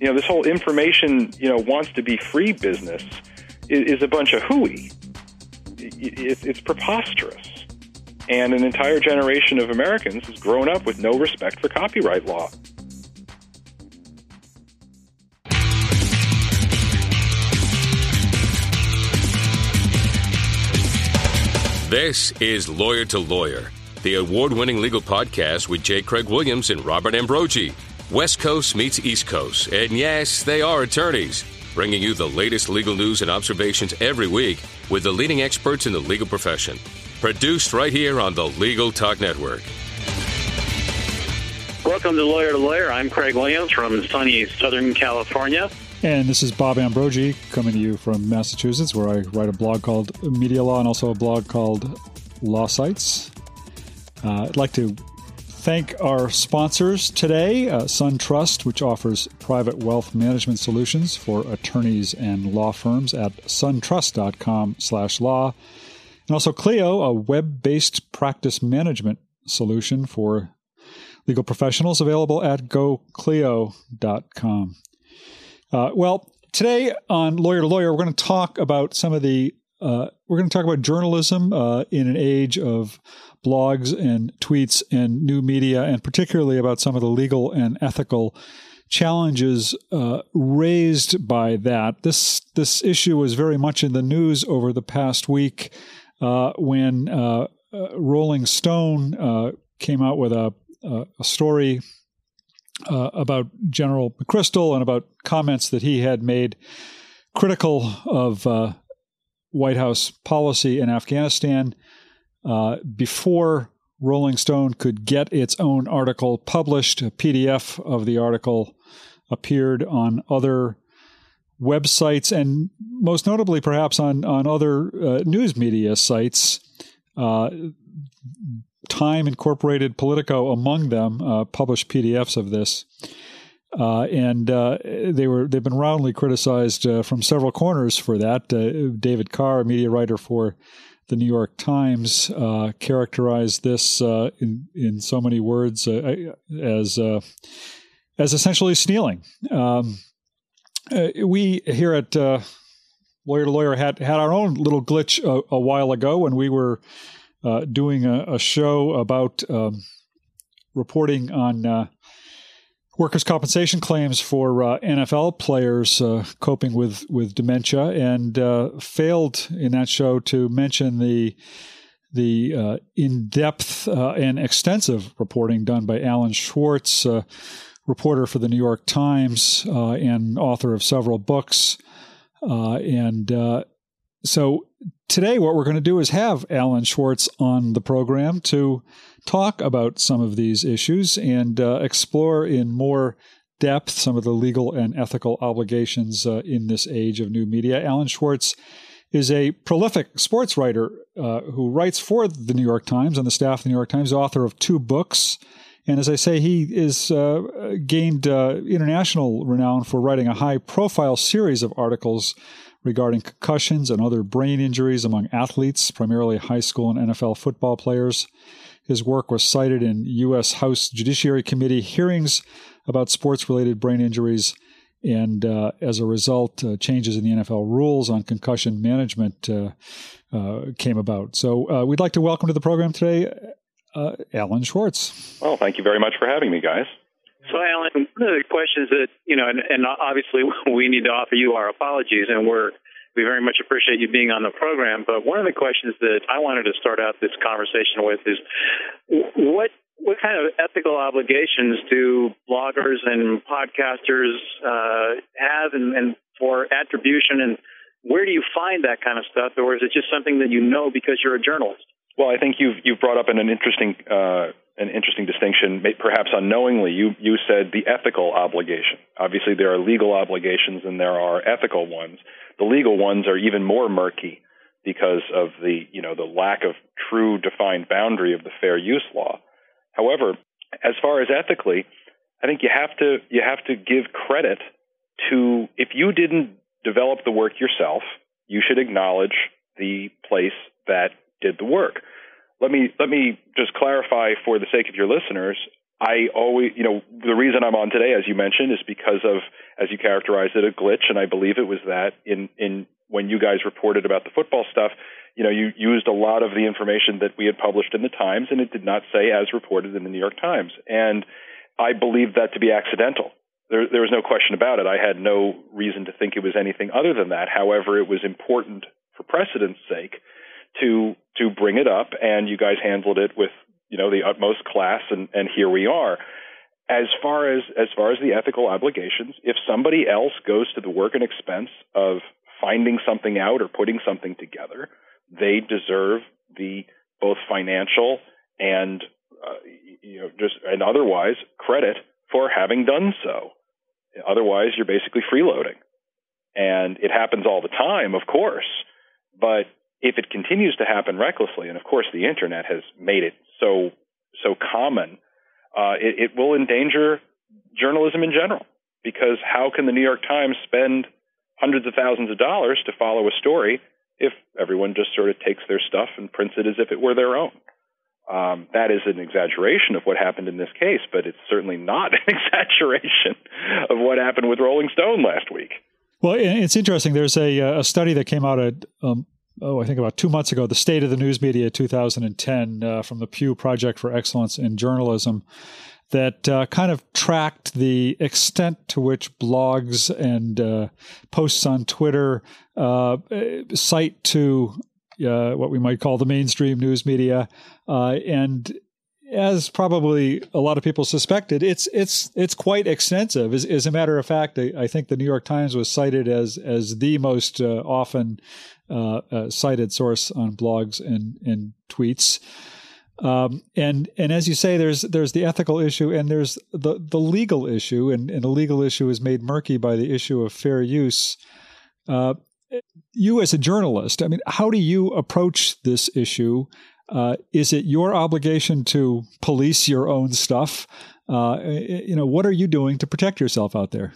You know, this whole information, you know, wants to be free business is, is a bunch of hooey. It, it's preposterous. And an entire generation of Americans has grown up with no respect for copyright law. This is Lawyer to Lawyer, the award winning legal podcast with J. Craig Williams and Robert Ambrogi. West Coast meets East Coast, and yes, they are attorneys, bringing you the latest legal news and observations every week with the leading experts in the legal profession. Produced right here on the Legal Talk Network. Welcome to Lawyer to Lawyer. I'm Craig Williams from sunny Southern California. And this is Bob Ambrogi coming to you from Massachusetts, where I write a blog called Media Law and also a blog called Law Sites. Uh, I'd like to thank our sponsors today uh, SunTrust, which offers private wealth management solutions for attorneys and law firms at suntrust.com slash law. And also Clio, a web based practice management solution for legal professionals available at goclio.com. Uh, well, today on Lawyer to Lawyer, we're going to talk about some of the uh, we're going to talk about journalism uh, in an age of blogs and tweets and new media, and particularly about some of the legal and ethical challenges uh, raised by that. This this issue was very much in the news over the past week uh, when uh, Rolling Stone came out with a, a story uh, about General McChrystal and about comments that he had made critical of uh, White House policy in Afghanistan uh, before Rolling Stone could get its own article published. A PDF of the article appeared on other websites and most notably perhaps on on other uh, news media sites. Uh, Time Incorporated, Politico, among them, uh, published PDFs of this. Uh, and uh, they were they've been roundly criticized uh, from several corners for that. Uh, David Carr, media writer for the New York Times, uh, characterized this in in so many words as as essentially stealing. Um, we here at Lawyer to Lawyer had had our own little glitch a, a while ago when we were uh, doing a, a, show about um, reporting on uh, workers' compensation claims for uh, NFL players uh, coping with with dementia, and uh, failed in that show to mention the the uh, in depth and extensive reporting done by Alan Schwarz, reporter for the New York Times and author of several books, and so today, what we're going to do is have Alan Schwarz on the program to talk about some of these issues and uh, explore in more depth some of the legal and ethical obligations uh, in this age of new media. Alan Schwarz is a prolific sports writer uh, who writes for the New York Times and the staff of the New York Times, author of two books. And as I say, he is uh, gained uh, international renown for writing a high profile series of articles regarding concussions and other brain injuries among athletes, primarily high school and NFL football players. His work was cited in U.S. House Judiciary Committee hearings about sports related brain injuries. And uh, as a result, uh, changes in the NFL rules on concussion management uh, uh came about. So uh, we'd like to welcome to the program today uh, Alan Schwarz. Well, thank you very much for having me, guys. So, Alan, one of the questions that you know, and, and obviously we need to offer you our apologies, and we're we very much appreciate you being on the program. But one of the questions that I wanted to start out this conversation with is what what kind of ethical obligations do bloggers and podcasters uh, have, and, and for attribution, and where do you find that kind of stuff, or is it just something that you know because you're a journalist? Well, I think you've you've brought up an, an interesting uh, an interesting distinction, perhaps unknowingly. You you said the ethical obligation. Obviously, there are legal obligations and there are ethical ones. The legal ones are even more murky because of the you know the lack of true defined boundary of the fair use law. However, as far as ethically, I think you have to you have to give credit to if you didn't develop the work yourself, you should acknowledge the place that did the work let me let me just clarify for the sake of your listeners I always, you know, the reason I'm on today, as you mentioned, is because of, as you characterized it, a glitch, and I believe it was that in in when you guys reported about the football stuff, you know, you used a lot of the information that we had published in the Times, and it did not say as reported in the New York Times, and I believe that to be accidental. There, there was no question about it. I had no reason to think it was anything other than that. However, it was important for precedent's sake to to bring it up, and you guys handled it with you know the utmost class, and, and here we are. As far as as far as the ethical obligations, if somebody else goes to the work and expense of finding something out or putting something together, they deserve the both financial and uh, you know just and otherwise credit for having done so. Otherwise, you're basically freeloading, and it happens all the time, of course. But if it continues to happen recklessly, and of course the internet has made it so so common, uh, it, it will endanger journalism in general. Because how can the New York Times spend hundreds of thousands of dollars to follow a story if everyone just sort of takes their stuff and prints it as if it were their own? Um, that is an exaggeration of what happened in this case, but it's certainly not an exaggeration of what happened with Rolling Stone last week. Well, it's interesting. There's a, a study that came out at um, oh, I think about two months ago, the State of the News Media 2010 uh, from the Pew Project for Excellence in Journalism that uh, kind of tracked the extent to which blogs and uh, posts on Twitter uh, cite to uh, what we might call the mainstream news media. Uh, and as probably a lot of people suspected, it's it's it's quite extensive. As, as a matter of fact, I, I, think the New York Times was cited as as the most uh, often uh, uh, cited source on blogs and and tweets. Um, and and as you say, there's there's the ethical issue and there's the the legal issue, and, and the legal issue is made murky by the issue of fair use. Uh, you as a journalist, I mean, how do you approach this issue? Uh, is it your obligation to police your own stuff? Uh, you know, what are you doing to protect yourself out there?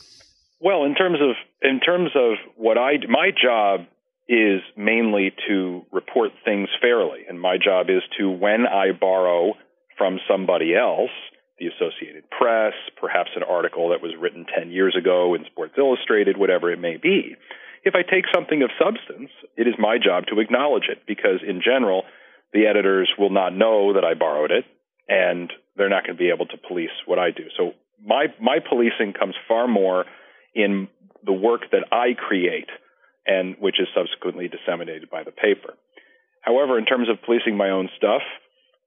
Well, in terms of in terms of what I my job is mainly to report things fairly, and my job is to when I borrow from somebody else, the Associated Press, perhaps an article that was written 10 years ago in Sports Illustrated, whatever it may be. If I take something of substance, it is my job to acknowledge it because in general, the editors will not know that I borrowed it, and they're not going to be able to police what I do. So my my policing comes far more in the work that I create, and which is subsequently disseminated by the paper. However, in terms of policing my own stuff,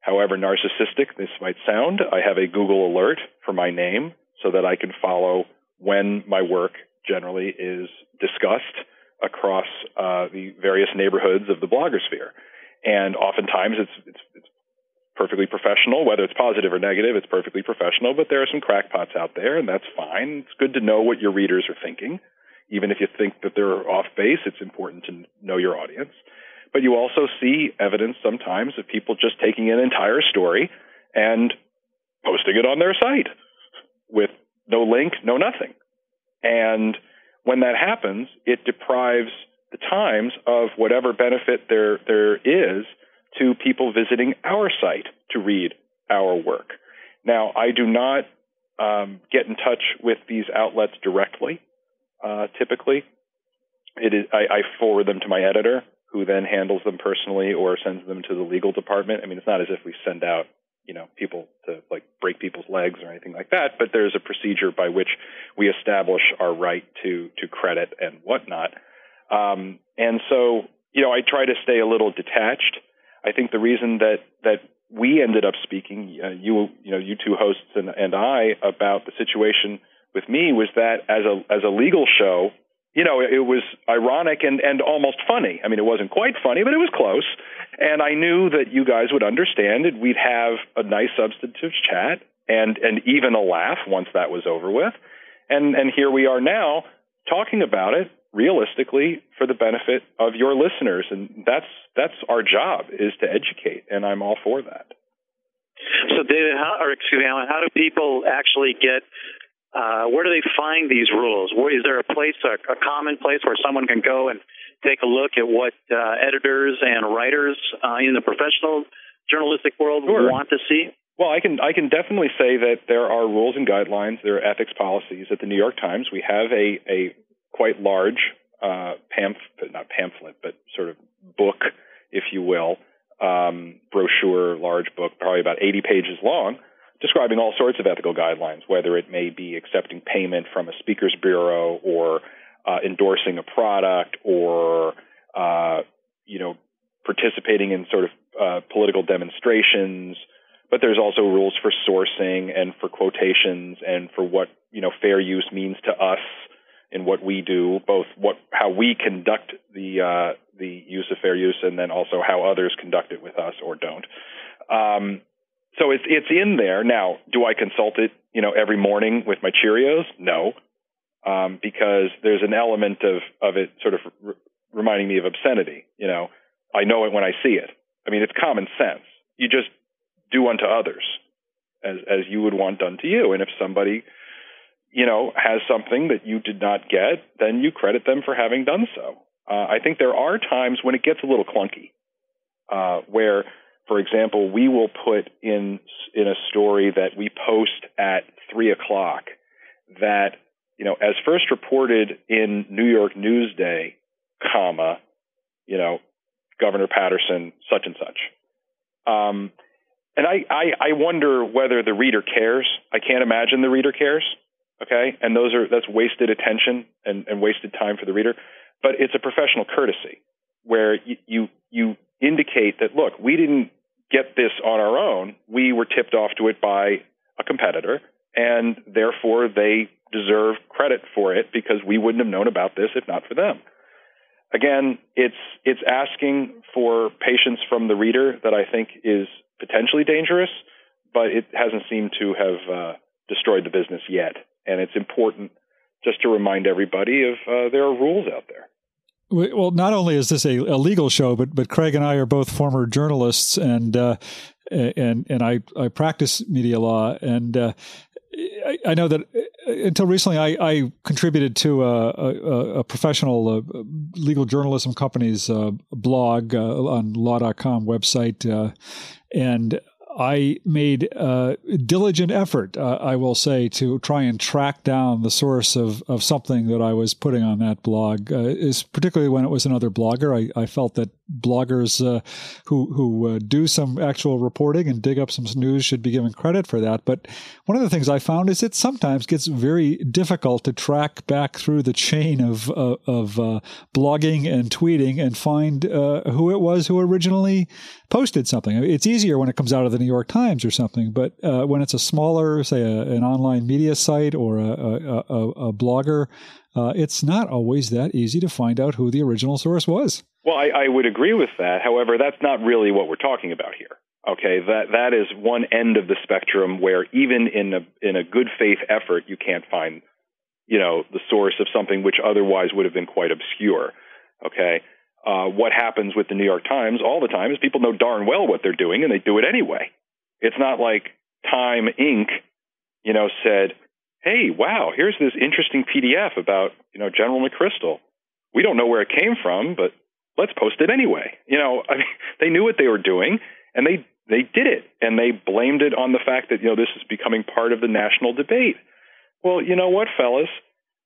however narcissistic this might sound, I have a Google alert for my name so that I can follow when my work generally is discussed across uh, the various neighborhoods of the blogosphere and oftentimes it's, it's it's perfectly professional, whether it's positive or negative. It's perfectly professional, but there are some crackpots out there, and that's fine. It's good to know what your readers are thinking, even if you think that they're off base. It's important to know your audience. But you also see evidence sometimes of people just taking an entire story and posting it on their site with no link, no nothing. And when that happens, it deprives the Times of whatever benefit there there is to people visiting our site to read our work. Now, I do not um, get in touch with these outlets directly. Uh, typically, it is I, I forward them to my editor, who then handles them personally or sends them to the legal department. I mean, it's not as if we send out you know people to like break people's legs or anything like that, but there's a procedure by which we establish our right to to credit and whatnot. Um, and so, you know, I try to stay a little detached. I think the reason that that we ended up speaking, uh, you you know, you two hosts and, and I about the situation with me was that as a as a legal show, you know, it, it was ironic and and almost funny. I mean, it wasn't quite funny, but it was close. And I knew that you guys would understand it. We'd have a nice substantive chat and and even a laugh once that was over with. And and here we are now talking about it realistically for the benefit of your listeners and that's that's our job is to educate and I'm all for that. So David, how or excuse me, Alan, how do people actually get uh, where do they find these rules? Where, is there a place, a, a common place where someone can go and take a look at what uh, editors and writers uh, in the professional journalistic world sure. want to see? Well, I can I can definitely say that there are rules and guidelines, there are ethics policies at the New York Times. We have a a quite large uh, pamphlet, not pamphlet, but sort of book, if you will, um, brochure, large book, probably about 80 pages long, describing all sorts of ethical guidelines, whether it may be accepting payment from a speakers bureau or uh, endorsing a product or uh, you know participating in sort of uh, political demonstrations. But there's also rules for sourcing and for quotations and for what you know fair use means to us in what we do, both what how we conduct the uh, the use of fair use, and then also how others conduct it with us or don't. Um, so it's it's in there now. Do I consult it, you know, every morning with my Cheerios? No, um, because there's an element of of it sort of r- reminding me of obscenity. You know, I know it when I see it. I mean, it's common sense. You just do unto others as as you would want done to you. And if somebody you know, has something that you did not get, then you credit them for having done so. Uh, I think there are times when it gets a little clunky, uh, where, for example, we will put in in a story that we post at three o'clock that you know, as first reported in New York Newsday, comma, you know, Governor Paterson, such and such. Um, and I, I, I wonder whether the reader cares. I can't imagine the reader cares okay? And those are that's wasted attention and, and wasted time for the reader. But it's a professional courtesy where you, you you indicate that look we didn't get this on our own. We were tipped off to it by a competitor and therefore they deserve credit for it because we wouldn't have known about this if not for them. Again it's it's asking for patience from the reader that i think is potentially dangerous but it hasn't seemed to have uh, destroyed the business yet and it's important just to remind everybody of uh, there are rules out there. Well, not only is this a, a, legal show, but but Craig and I are both former journalists, and uh, and and I I practice media law, and uh, I, I, know that uh, until recently I, I contributed to a, a, a professional uh, legal journalism company's uh, blog on law.com website, and I made a diligent effort, uh, I will say, to try and track down the source of, of something that I was putting on that blog. Uh, is particularly when it was another blogger. I, I felt that bloggers uh, who who uh, do some actual reporting and dig up some news should be given credit for that. But one of the things I found is it sometimes gets very difficult to track back through the chain of uh, of uh, blogging and tweeting and find who it was who originally posted something. It's easier when it comes out of the New York Times or something, but uh, when it's a smaller, say, a, an online media site or a, a, a blogger, uh, it's not always that easy to find out who the original source was. Well, I, I would agree with that. However, that's not really what we're talking about here. Okay, that that is one end of the spectrum where even in a in a good faith effort, you can't find, you know, the source of something which otherwise would have been quite obscure. Okay, uh, what happens with the New York Times all the time is people know darn well what they're doing and they do it anyway. It's not like Time Inc. you know said, "Hey, wow, here's this interesting PDF about you know General McChrystal. We don't know where it came from, but let's post it anyway." You know, I mean, they knew what they were doing and they they did it and they blamed it on the fact that you know this is becoming part of the national debate. Well, you know what, fellas,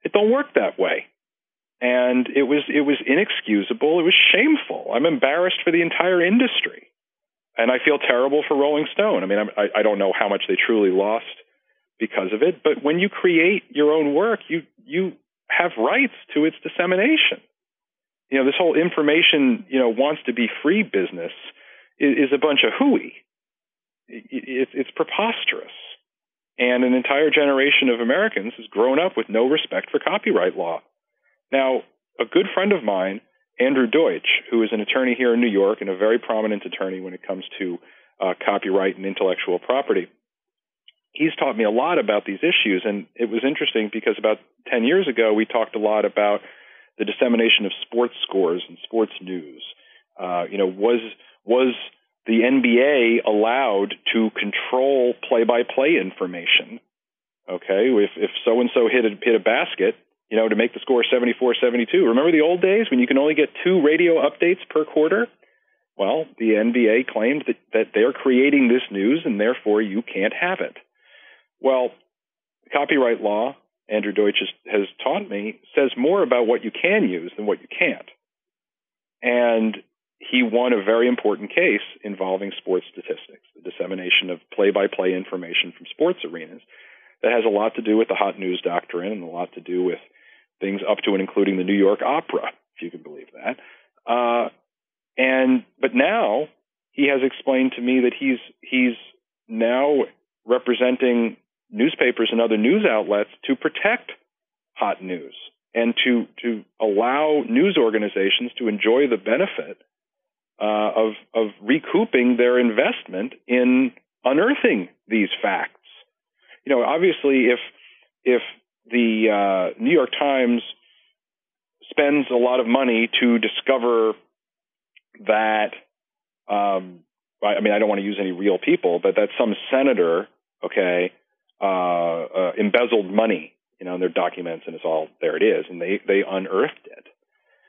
it don't work that way and it was it was inexcusable. It was shameful. I'm embarrassed for the entire industry, and I feel terrible for Rolling Stone. I mean, I, I don't know how much they truly lost because of it, but when you create your own work, you you have rights to its dissemination. You know, this whole information you know wants to be free business is, is a bunch of hooey. It, it's preposterous. And an entire generation of Americans has grown up with no respect for copyright law. Now, a good friend of mine, Andrew Deutsch, who is an attorney here in New York and a very prominent attorney when it comes to uh, copyright and intellectual property, he's taught me a lot about these issues. And it was interesting because about 10 years ago, we talked a lot about the dissemination of sports scores and sports news. Uh, you know, was was the NBA allowed to control play-by-play information? Okay, if if so and so hit a hit a basket, you know, to make the score 74 72. Remember the old days when you can only get two radio updates per quarter? Well, the NBA claimed that, that they're creating this news and therefore you can't have it. Well, copyright law, Andrew Deutsch has, has taught me, says more about what you can use than what you can't. And he won a very important case involving sports statistics, the dissemination of play by play information from sports arenas that has a lot to do with the hot news doctrine and a lot to do with things up to and including the New York Opera, if you can believe that. Uh, and but now he has explained to me that he's he's now representing newspapers and other news outlets to protect hot news and to to allow news organizations to enjoy the benefit uh, of of recouping their investment in unearthing these facts. You know, obviously, if if the uh, New York Times spends a lot of money to discover that, um, I mean, I don't want to use any real people, but that some senator, okay, uh, uh, embezzled money, you know, in their documents, and it's all there. It is, and they they unearthed it.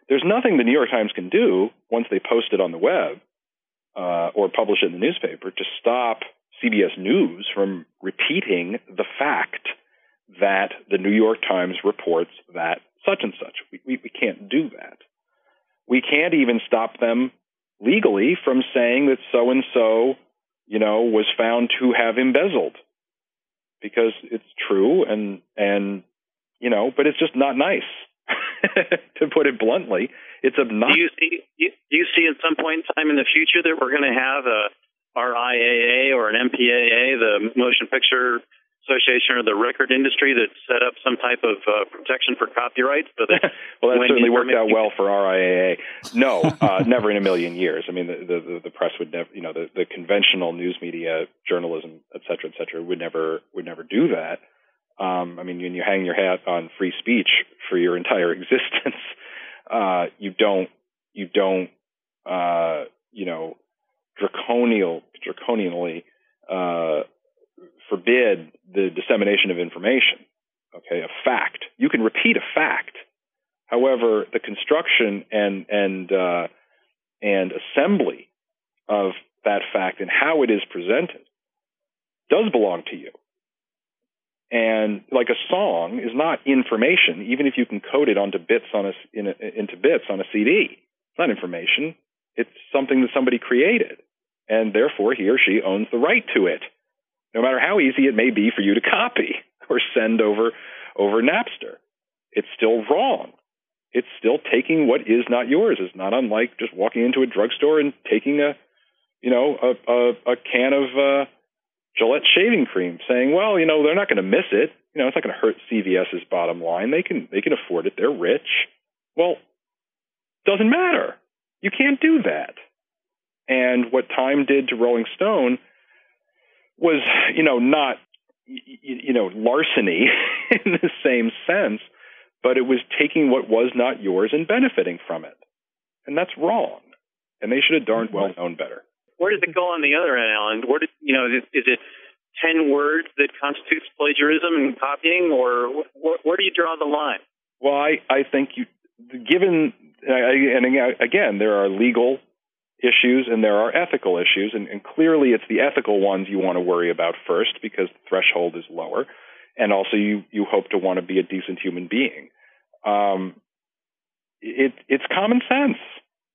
There's nothing the New York Times can do once they post it on the web uh, or publish it in the newspaper to stop CBS News from repeating the fact that the New York Times reports that such and such. We, we, we can't do that. We can't even stop them legally from saying that so and so, you know, was found to have embezzled because it's true and and you know, but it's just not nice. to put it bluntly, it's obnoxious. Do you see? Do you see at some point in time in the future that we're going to have a RIAA or an MPAA, the Motion Picture Association or the record industry that set up some type of uh, protection for copyright. So that well, that certainly worked out well for RIAA. No, uh, never in a million years. I mean, the, the, the press would never, you know, the, the conventional news media, journalism, et cetera, et cetera, would never would never do that. Um, I mean, when you hang your hat on free speech for your entire existence, uh, you don't you don't uh, you know draconial draconianly uh, forbid the dissemination of information. Okay, a fact. You can repeat a fact. However, the construction and and uh, and assembly of that fact and how it is presented does belong to you. And like a song is not information, even if you can code it onto bits on a, in a, into bits on a CD. It's not information. It's something that somebody created, and therefore he or she owns the right to it no matter how easy it may be for you to copy or send over over Napster. It's still wrong. It's still taking what is not yours. It's not unlike just walking into a drugstore and taking a, you know, a a, a can of uh, Gillette shaving cream, saying, "Well, you know, they're not going to miss it. You know, it's not going to hurt CVS's bottom line. They can they can afford it. They're rich." Well, doesn't matter. You can't do that. And what Time did to Rolling Stone was, you know, not, you know, larceny in the same sense, but it was taking what was not yours and benefiting from it. And that's wrong. And they should have darned well known better. Where does it go on the other end, Alan? Where did, you know, is, is it 10 words that constitutes plagiarism and copying, or wh- where do you draw the line? Well, I, I think you, given, and again, there are legal issues and there are ethical issues, and, and, clearly it's the ethical ones you want to worry about first because the threshold is lower, and also you you hope to want to be a decent human being. Um, it, it's common sense.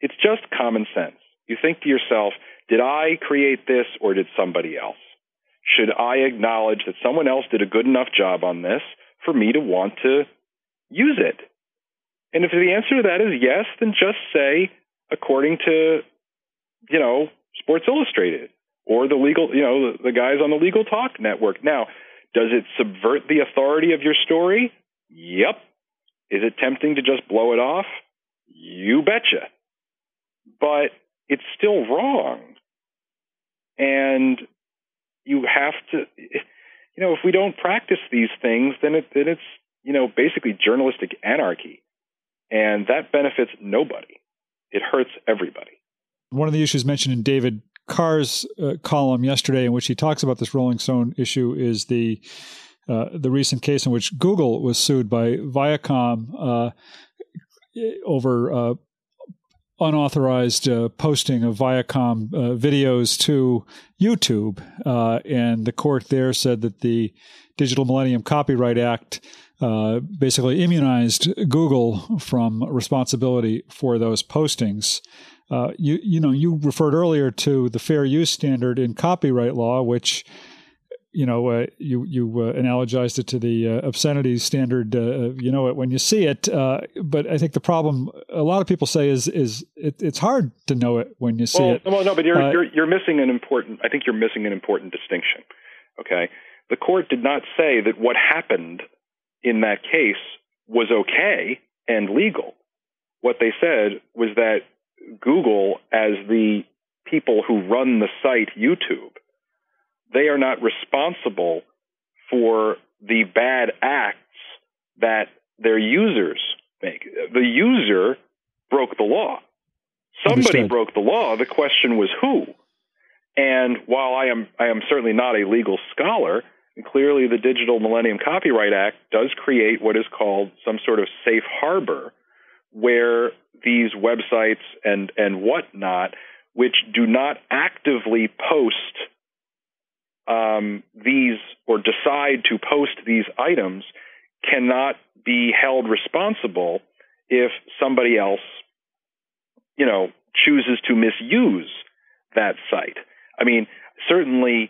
It's just common sense. You think to yourself, did I create this or did somebody else? Should I acknowledge that someone else did a good enough job on this for me to want to use it? And if the answer to that is yes, then just say, according to you know, Sports Illustrated or the legal, you know, the, the guys on the Legal Talk Network. Now, does it subvert the authority of your story? Yep. Is it tempting to just blow it off? You betcha. But it's still wrong. And you have to, you know, if we don't practice these things, then, it, then it's, you know, basically journalistic anarchy. And that benefits nobody. It hurts everybody one of the issues mentioned in David Carr's uh, column yesterday, in which he talks about this Rolling Stone issue, is the uh, the recent case in which Google was sued by Viacom uh, over uh, unauthorized uh, posting of Viacom uh, videos to YouTube, and the court there said that the Digital Millennium Copyright Act basically immunized Google from responsibility for those postings. Uh, you you know you referred earlier to the fair use standard in copyright law, which you know, uh, you you uh, analogized it to the uh, obscenity standard. Uh, you know it when you see it, uh, but I think the problem a lot of people say is is it, it's hard to know it when you see well, it. Well, no, but you're, you're you're missing an important. I think you're missing an important distinction. Okay, the court did not say that what happened in that case was okay and legal. What they said was that Google, as the people who run the site YouTube they are not responsible for the bad acts that their users make. The user broke the law. Somebody Understood. broke the law. The question was who. And while I am I am certainly not a legal scholar, clearly the Digital Millennium Copyright Act does create what is called some sort of safe harbor where these websites and and whatnot, which do not actively post um, these or decide to post these items cannot be held responsible if somebody else, you know, chooses to misuse that site. I mean, certainly,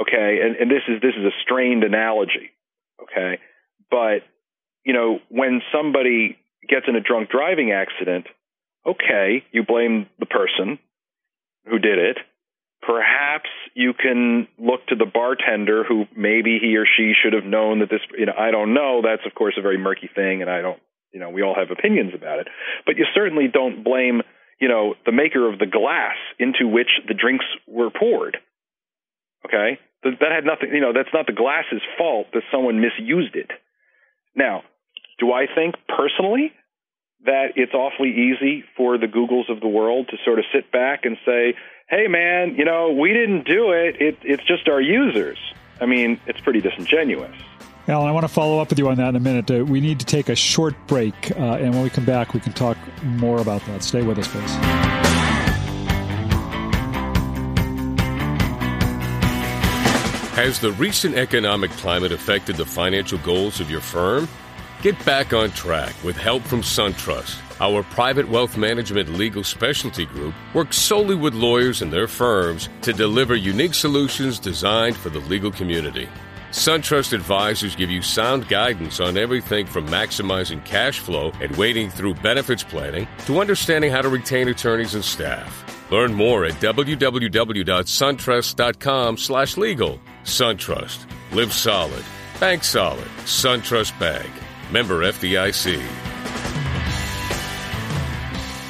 okay, and, and this is this is a strained analogy, okay, but you know, when somebody gets in a drunk driving accident, okay, you blame the person who did it. Perhaps you can look to the bartender who maybe he or she should have known that this you know I don't know. That's of course a very murky thing and I don't you know we all have opinions about it. But you certainly don't blame you know the maker of the glass into which the drinks were poured. Okay? That had nothing you know that's not the glass's fault that someone misused it. Now do I think personally that it's awfully easy for the Googles of the world to sort of sit back and say, hey, man, you know, we didn't do it. it it's just our users. I mean, it's pretty disingenuous. Alan, I want to follow up with you on that in a minute. Uh, we need to take a short break, uh, and when we come back, we can talk more about that. Stay with us, please. Has the recent economic climate affected the financial goals of your firm? Get back on track with help from SunTrust. Our private wealth management legal specialty group works solely with lawyers and their firms to deliver unique solutions designed for the legal community. SunTrust advisors give you sound guidance on everything from maximizing cash flow and wading through benefits planning to understanding how to retain attorneys and staff. Learn more at www.suntrust.com/legal. SunTrust. Live solid. Bank solid. SunTrust Bank. Member FDIC.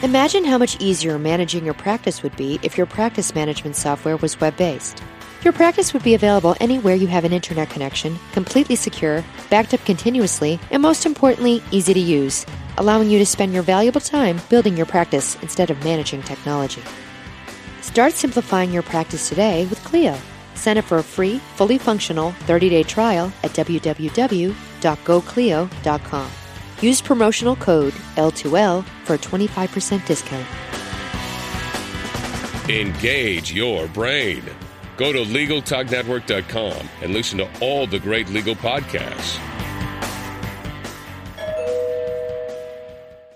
Imagine how much easier managing your practice would be if your practice management software was web based. Your practice would be available anywhere you have an internet connection, completely secure, backed up continuously, and most importantly, easy to use, allowing you to spend your valuable time building your practice instead of managing technology. Start simplifying your practice today with Clio. Sign up for a free, fully functional 30 day trial at www.goclio.com. Use promotional code L2L for a 25% discount. Engage your brain. Go to LegalTalkNetwork.com and listen to all the great legal podcasts.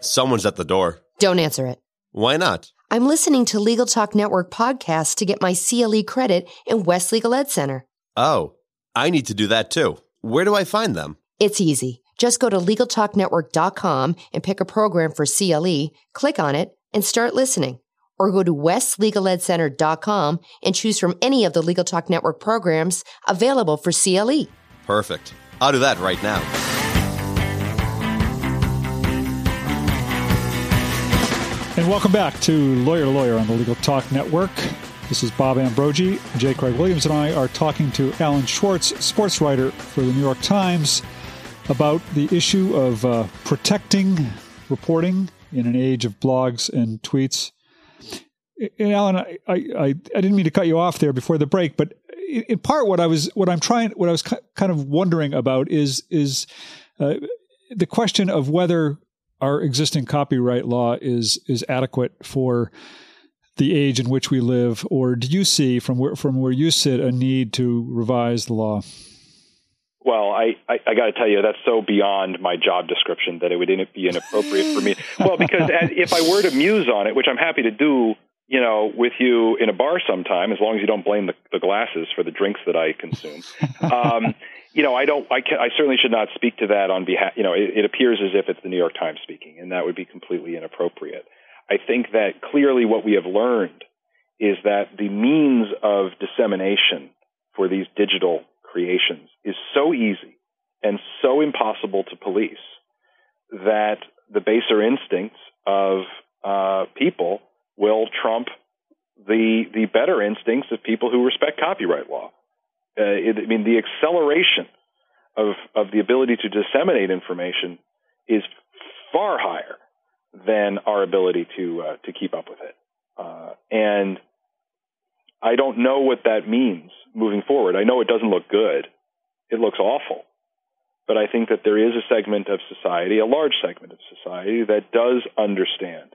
Someone's at the door. Don't answer it. Why not? I'm listening to Legal Talk Network podcasts to get my CLE credit in West Legal Ed Center. Oh, I need to do that too. Where do I find them? It's easy. Just go to LegalTalkNetwork.com and pick a program for CLE, click on it, and start listening. Or go to WestLegalEdCenter.com and choose from any of the Legal Talk Network programs available for CLE. Perfect. I'll do that right now. And welcome back to Lawyer to Lawyer on the Legal Talk Network. This is Bob Ambrogi. J. Craig Williams and I are talking to Alan Schwarz, sports writer for the New York Times, about the issue of uh, protecting reporting in an age of blogs and tweets. And Alan, I, I, I didn't mean to cut you off there before the break, but in part, what I was what I'm trying, what I was kind of wondering about is is uh, the question of whether our existing copyright law is is adequate for the age in which we live, or do you see from where from where you sit a need to revise the law? Well, I, I, I got to tell you, that's so beyond my job description that it would be inappropriate for me. Well, because as, if I were to muse on it, which I'm happy to do, you know, with you in a bar sometime, as long as you don't blame the, the glasses for the drinks that I consume. Um, you know, I don't, I, can, I certainly should not speak to that on behalf, you know, it, it appears as if it's the New York Times speaking, and that would be completely inappropriate. I think that clearly what we have learned is that the means of dissemination for these digital creations is so easy and so impossible to police that the baser instincts of uh, people will trump the the better instincts of people who respect copyright law. Uh, it, I mean, the acceleration of of the ability to disseminate information is far higher than our ability to uh, to keep up with it. Uh, and I don't know what that means moving forward. I know it doesn't look good; it looks awful. But I think that there is a segment of society, a large segment of society, that does understand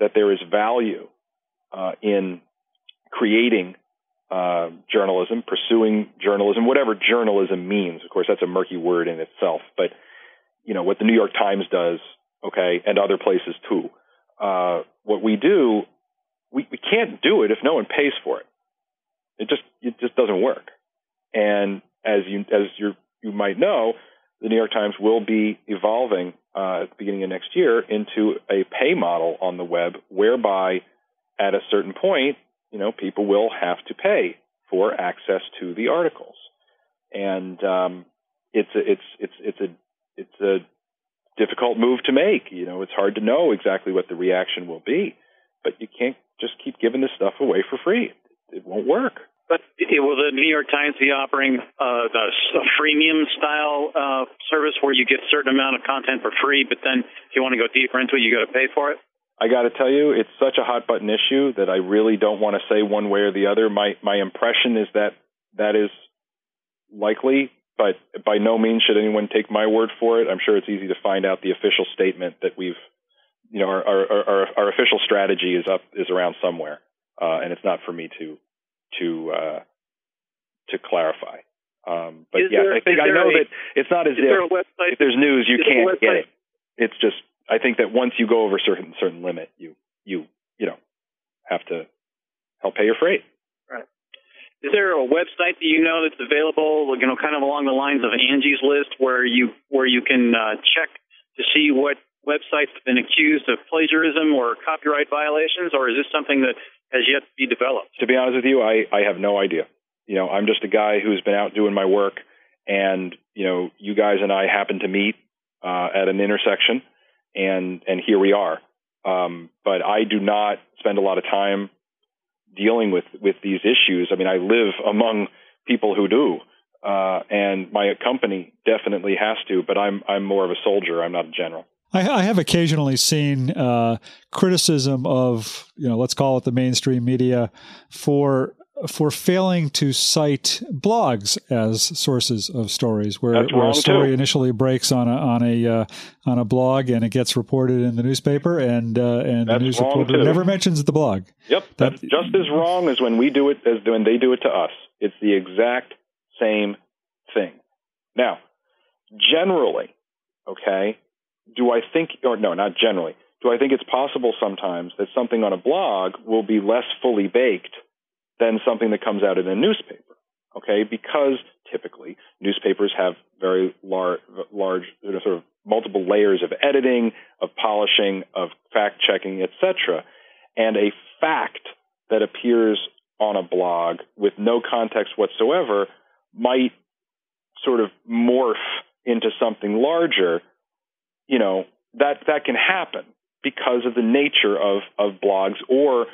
that there is value uh, in creating uh, journalism, pursuing journalism, whatever journalism means. Of course, that's a murky word in itself. But you know what the New York Times does, okay, and other places too. Uh, what we do, we, we can't do it if no one pays for it. It just it just doesn't work. And as you as you you might know, the New York Times will be evolving uh, at the beginning of next year into a pay model on the web, whereby at a certain point, you know, people will have to pay for access to the articles, and um, it's a, it's it's it's a it's a difficult move to make. You know, it's hard to know exactly what the reaction will be, but you can't just keep giving this stuff away for free. It won't work. But will the New York Times be offering uh, the, a freemium style uh, service where you get a certain amount of content for free, but then if you want to go deeper into it, you got to pay for it? I got to tell you, it's such a hot button issue that I really don't want to say one way or the other. My my impression is that that is likely, but by no means should anyone take my word for it. I'm sure it's easy to find out the official statement that we've, you know, our our our, our official strategy is up is around somewhere, uh, and it's not for me to to uh, to clarify. Um, but is yes, there, I think I know a, that it's not as if if there's news you can't get it. It's just I think that once you go over a certain certain limit, you you you know have to help pay your freight. Right. Is there a website that you know that's available, you know, kind of along the lines of Angie's List, where you where you can uh, check to see what websites have been accused of plagiarism or copyright violations, or is this something that has yet to be developed? To be honest with you, I I have no idea. You know, I'm just a guy who's been out doing my work, and you know, you guys and I happen to meet uh, at an intersection and and here we are. Um, but I do not spend a lot of time dealing with with these issues. I mean, I live among people who do, uh, and my company definitely has to. But I'm I'm more of a soldier. I'm not a general. I, have occasionally seen uh, criticism of you know let's call it the mainstream media for for failing to cite blogs as sources of stories, where, where a story too. initially breaks on a on a uh, on a blog and it gets reported in the newspaper, and uh, and that's the news reporter too. never mentions the blog. Yep, that's just as wrong as when we do it as when they do it to us. It's the exact same thing. Now, generally, okay, do I think, or no, not generally, do I think it's possible sometimes that something on a blog will be less fully baked than something that comes out in a newspaper? Okay, because typically newspapers have very lar- large, sort of multiple layers of editing, of polishing, of fact checking, etc. And a fact that appears on a blog with no context whatsoever might sort of morph into something larger. You know that that can happen because of the nature of of blogs, or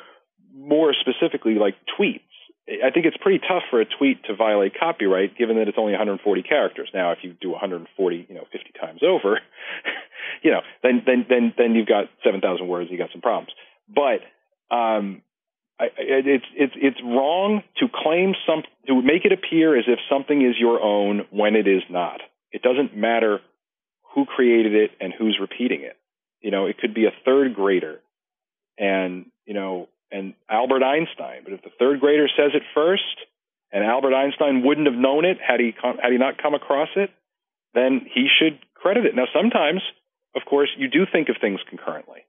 more specifically, like tweets. I think it's pretty tough for a tweet to violate copyright, given that it's only 140 characters. Now, if you do 140, you know, 50 times over, you know, then then then then you've got 7,000 words. You got some problems. But um, I, it's it's it's wrong to claim some to make it appear as if something is your own when it is not. It doesn't matter who created it and who's repeating it. you know, it could be a third grader, and you know, and Albert Einstein. But if the third grader says it first, and Albert Einstein wouldn't have known it had he had he not come across it, then he should credit it. Now, sometimes, of course, you do think of things concurrently.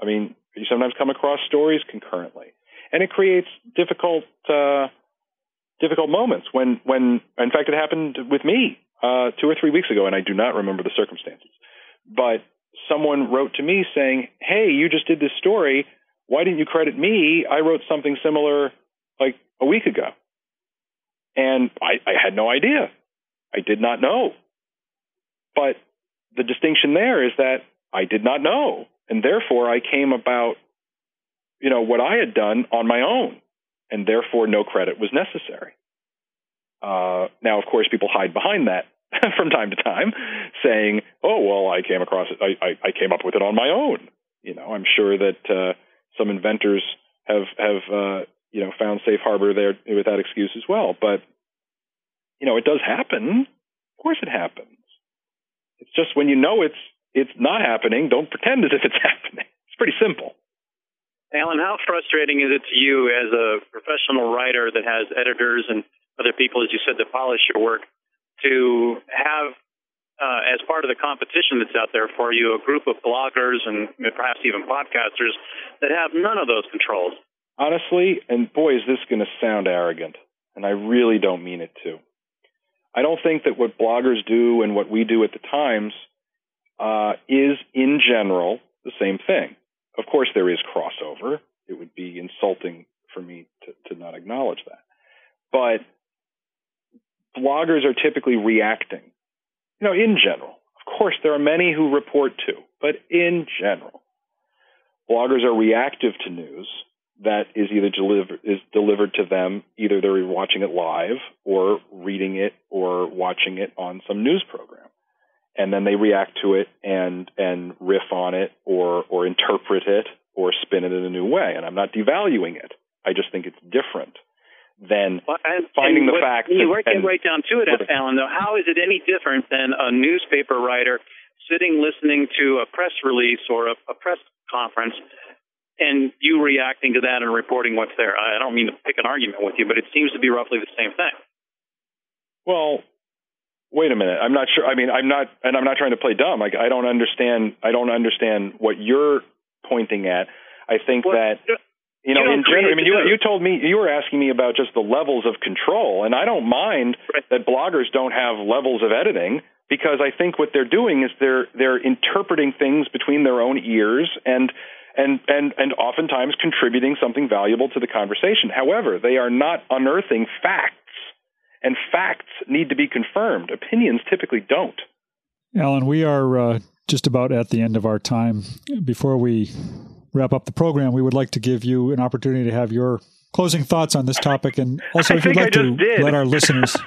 I mean, you sometimes come across stories concurrently, and it creates difficult uh, difficult moments. When when in fact it happened with me uh, two or three weeks ago, and I do not remember the circumstances, but someone wrote to me saying, "Hey, you just did this story. Why didn't you credit me? I wrote something similar like a week ago." And I, I had no idea. I did not know. But the distinction there is that I did not know. And therefore, I came about, you know, what I had done on my own. And therefore, no credit was necessary. Uh, now, of course, people hide behind that from time to time, saying, "Oh, well, I came across it. I, I, I came up with it on my own." You know, I'm sure that uh, some inventors have have uh, you know found safe harbor there with that excuse as well. But you know, it does happen. Of course, it happens. It's just when you know it's it's not happening, don't pretend as if it's happening. It's pretty simple. Alan, how frustrating is it to you as a professional writer that has editors and other people, as you said, that polish your work, to have uh, as part of the competition that's out there for you, a group of bloggers and perhaps even podcasters that have none of those controls. Honestly, and boy, is this going to sound arrogant, and I really don't mean it to. I don't think that what bloggers do and what we do at the Times uh, is, in general, the same thing. Of course, there is crossover. It would be insulting for me to, to not acknowledge that. But bloggers are typically reacting. You know, in general. Of course, there are many who report too, but in general, bloggers are reactive to news that is either delivered is delivered to them either they're watching it live or reading it or watching it on some news program. And then they react to it and and riff on it or or interpret it or spin it in a new way. And i'm not devaluing it. I just think it's different than well, and, finding and the what, facts you and, get right down to it alan though how is it any different than a newspaper writer sitting listening to a press release or a, a press conference and you reacting to that and reporting what's there. I don't mean to pick an argument with you, but it seems to be roughly the same thing. Well, wait a minute. I'm not sure. I mean, I'm not, and I'm not trying to play dumb. Like, I don't understand. I don't understand what you're pointing at. I think well, that you know, you in general, I mean, you you told me you were asking me about just the levels of control, and I don't mind right. that bloggers don't have levels of editing because I think what they're doing is they're they're interpreting things between their own ears and and, and, and oftentimes contributing something valuable to the conversation. However, they are not unearthing facts, and facts need to be confirmed. Opinions typically don't. Alan, we are uh, just about at the end of our time. Before we wrap up the program, we would like to give you an opportunity to have your closing thoughts on this topic, and also if you'd like to did. let our listeners.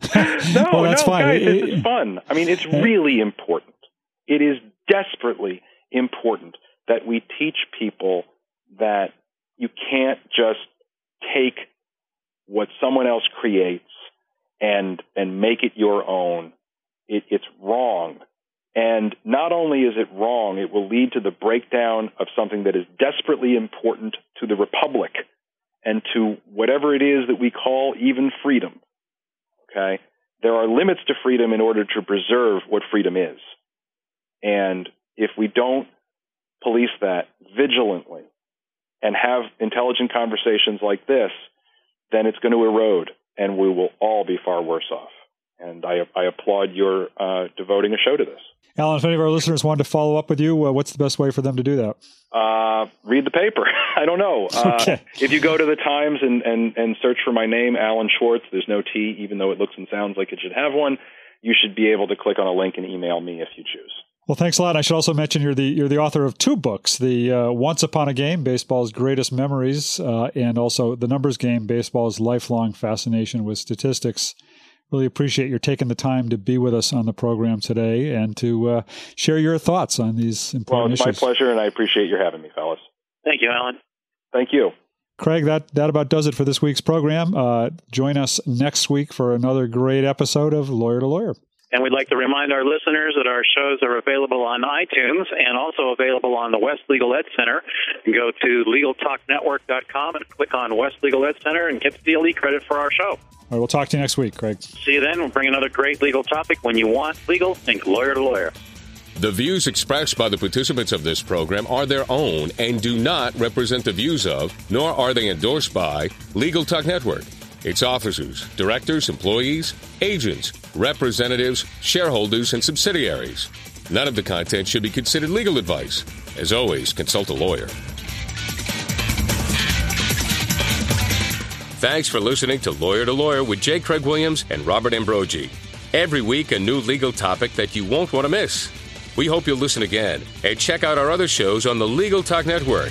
no, well, that's no, fine. guys, It- it's fun. I mean, it's really important. It is desperately important that we teach people that you can't just take what someone else creates and and make it your own. It, it's wrong. And not only is it wrong, it will lead to the breakdown of something that is desperately important to the republic and to whatever it is that we call even freedom. Okay? There are limits to freedom in order to preserve what freedom is. And if we don't police that vigilantly and have intelligent conversations like this, then it's going to erode and we will all be far worse off. And I, I applaud your uh, devoting a show to this. Alan, if any of our listeners wanted to follow up with you, uh, what's the best way for them to do that? Uh, read the paper. I don't know. Uh, Okay. If you go to the Times and, and, and search for my name, Alan Schwarz, there's no T, even though it looks and sounds like it should have one. You should be able to click on a link and email me if you choose. Well, thanks a lot. I should also mention you're the you're the author of two books: the uh, Once Upon a Game, Baseball's Greatest Memories, uh, and also the Numbers Game, Baseball's Lifelong Fascination with Statistics. Really appreciate your taking the time to be with us on the program today and to uh, share your thoughts on these important Well, important it's my pleasure, and I appreciate your having me, fellas. Thank you, Alan. Thank you. Craig, that, that about does it for this week's program. Uh, join us next week for another great episode of Lawyer to Lawyer. And we'd like to remind our listeners that our shows are available on iTunes and also available on the West Legal Ed Center. Go to LegalTalkNetwork.com and click on West Legal Ed Center and get the CLE credit for our show. All right, we'll talk to you next week, Craig. See you then. We'll bring another great legal topic. When you want legal, think lawyer to lawyer. The views expressed by the participants of this program are their own and do not represent the views of, nor are they endorsed by, Legal Talk Network, its officers, directors, employees, agents, representatives, shareholders, and subsidiaries. None of the content should be considered legal advice. As always, consult a lawyer. Thanks for listening to Lawyer to Lawyer with J. Craig Williams and Robert Ambrogi. Every week, a new legal topic that you won't want to miss. We hope you'll listen again and check out our other shows on the Legal Talk Network.